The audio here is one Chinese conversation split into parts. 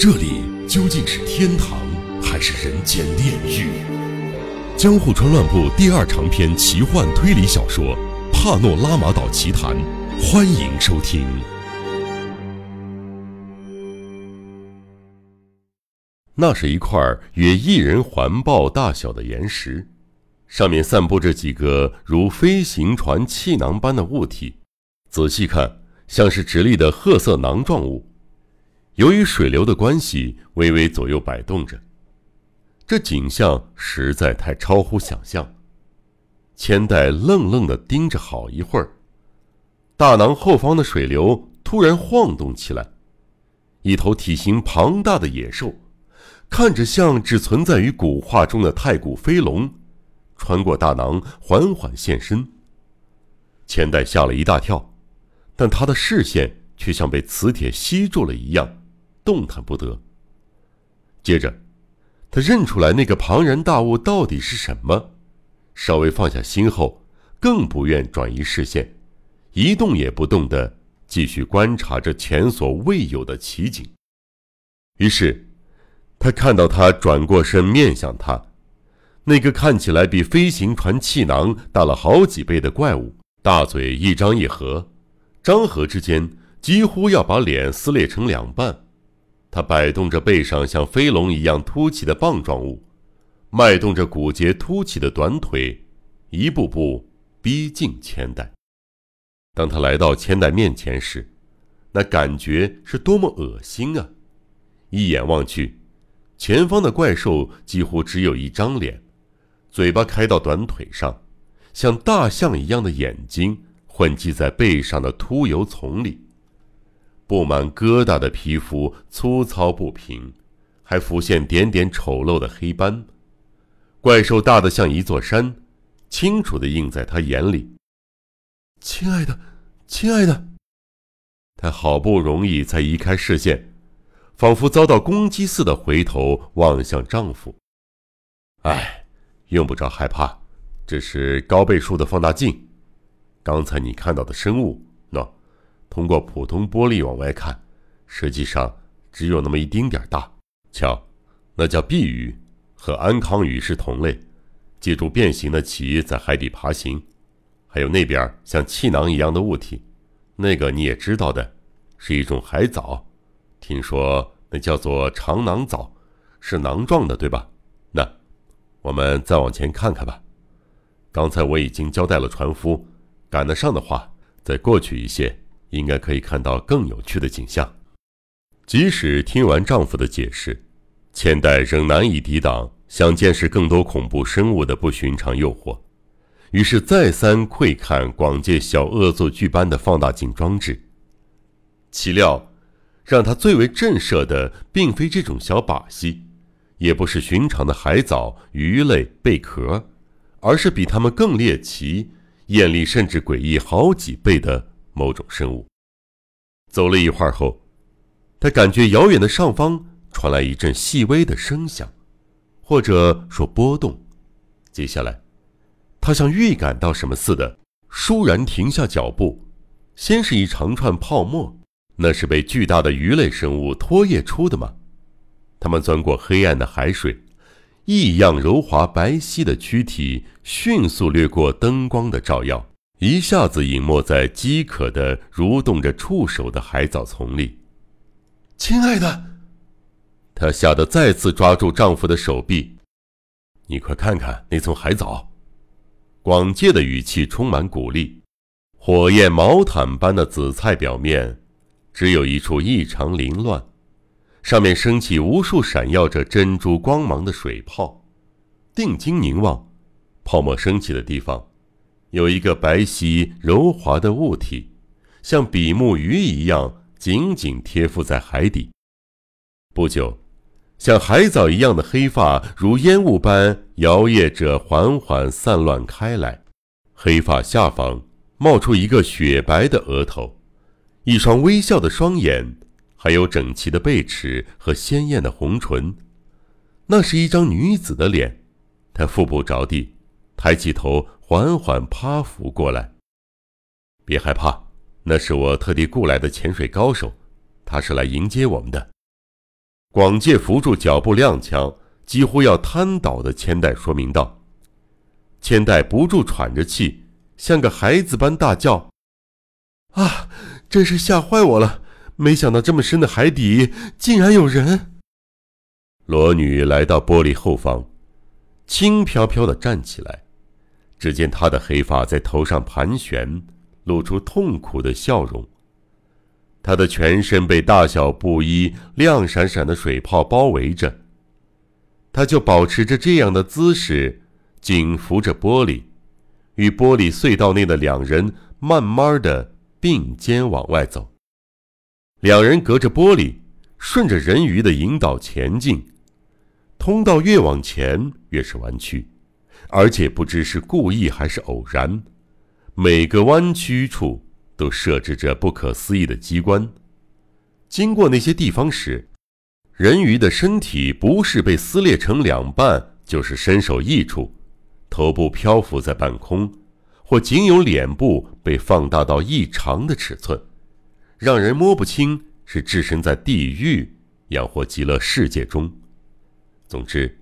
这里究竟是天堂还是人间炼狱？《江户川乱步》第二长篇奇幻推理小说《帕诺拉马岛奇谈》，欢迎收听。那是一块约一人环抱大小的岩石，上面散布着几个如飞行船气囊般的物体，仔细看像是直立的褐色囊状物。由于水流的关系，微微左右摆动着。这景象实在太超乎想象。千代愣愣地盯着好一会儿，大囊后方的水流突然晃动起来，一头体型庞大的野兽。看着像只存在于古画中的太古飞龙，穿过大囊缓缓现身。千代吓了一大跳，但他的视线却像被磁铁吸住了一样，动弹不得。接着，他认出来那个庞然大物到底是什么，稍微放下心后，更不愿转移视线，一动也不动地继续观察着前所未有的奇景。于是。他看到他转过身面向他，那个看起来比飞行船气囊大了好几倍的怪物，大嘴一张一合，张合之间几乎要把脸撕裂成两半。他摆动着背上像飞龙一样凸起的棒状物，迈动着骨节凸起的短腿，一步步逼近千代。当他来到千代面前时，那感觉是多么恶心啊！一眼望去。前方的怪兽几乎只有一张脸，嘴巴开到短腿上，像大象一样的眼睛混迹在背上的秃油丛里，布满疙瘩的皮肤粗糙不平，还浮现点点丑陋的黑斑。怪兽大得像一座山，清楚地映在他眼里。亲爱的，亲爱的，他好不容易才移开视线。仿佛遭到攻击似的，回头望向丈夫。哎，用不着害怕，这是高倍数的放大镜。刚才你看到的生物，通过普通玻璃往外看，实际上只有那么一丁点儿大。瞧，那叫碧鱼，和安康鱼是同类，借助变形的鳍在海底爬行。还有那边像气囊一样的物体，那个你也知道的，是一种海藻。听说那叫做长囊藻，是囊状的，对吧？那我们再往前看看吧。刚才我已经交代了船夫，赶得上的话，再过去一些，应该可以看到更有趣的景象。即使听完丈夫的解释，千代仍难以抵挡想见识更多恐怖生物的不寻常诱惑，于是再三窥看广界小恶作剧般的放大镜装置，岂料。让他最为震慑的，并非这种小把戏，也不是寻常的海藻、鱼类、贝壳，而是比它们更猎奇、艳丽甚至诡异好几倍的某种生物。走了一会儿后，他感觉遥远的上方传来一阵细微的声响，或者说波动。接下来，他像预感到什么似的，倏然停下脚步，先是一长串泡沫。那是被巨大的鱼类生物拖曳出的吗？它们钻过黑暗的海水，异样柔滑白皙的躯体迅速掠过灯光的照耀，一下子隐没在饥渴的蠕动着触手的海藻丛里。亲爱的，她吓得再次抓住丈夫的手臂：“你快看看那丛海藻。”广介的语气充满鼓励。火焰毛毯般的紫菜表面。只有一处异常凌乱，上面升起无数闪耀着珍珠光芒的水泡。定睛凝望，泡沫升起的地方，有一个白皙柔滑的物体，像比目鱼一样紧紧贴附在海底。不久，像海藻一样的黑发如烟雾般摇曳着，缓缓散乱开来。黑发下方冒出一个雪白的额头。一双微笑的双眼，还有整齐的背齿和鲜艳的红唇，那是一张女子的脸。她腹部着地，抬起头，缓缓趴伏过来。别害怕，那是我特地雇来的潜水高手，他是来迎接我们的。广介扶住脚步踉跄、几乎要瘫倒的千代，说明道：“千代不住喘着气，像个孩子般大叫：‘啊！真是吓坏我了！没想到这么深的海底竟然有人！’”裸女来到玻璃后方，轻飘飘的站起来，只见他的黑发在头上盘旋，露出痛苦的笑容。他的全身被大小不一、亮闪闪的水泡包围着，他就保持着这样的姿势，紧扶着玻璃，与玻璃隧道内的两人慢慢的并肩往外走。两人隔着玻璃，顺着人鱼的引导前进，通道越往前越是弯曲，而且不知是故意还是偶然，每个弯曲处。都设置着不可思议的机关。经过那些地方时，人鱼的身体不是被撕裂成两半，就是身首异处，头部漂浮在半空，或仅有脸部被放大到异常的尺寸，让人摸不清是置身在地狱，养或极乐世界中。总之，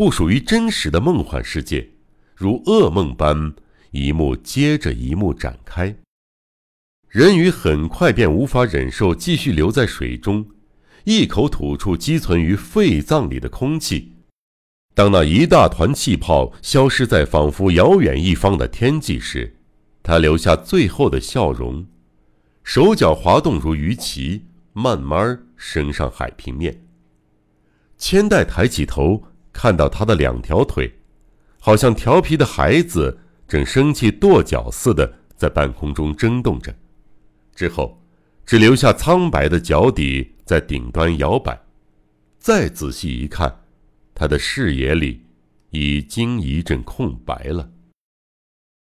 不属于真实的梦幻世界，如噩梦般一幕接着一幕展开。人鱼很快便无法忍受继续留在水中，一口吐出积存于肺脏里的空气。当那一大团气泡消失在仿佛遥远一方的天际时，他留下最后的笑容，手脚滑动如鱼鳍，慢慢升上海平面。千代抬起头，看到他的两条腿，好像调皮的孩子正生气跺脚似的，在半空中争动着。之后，只留下苍白的脚底在顶端摇摆。再仔细一看，他的视野里已经一阵空白了。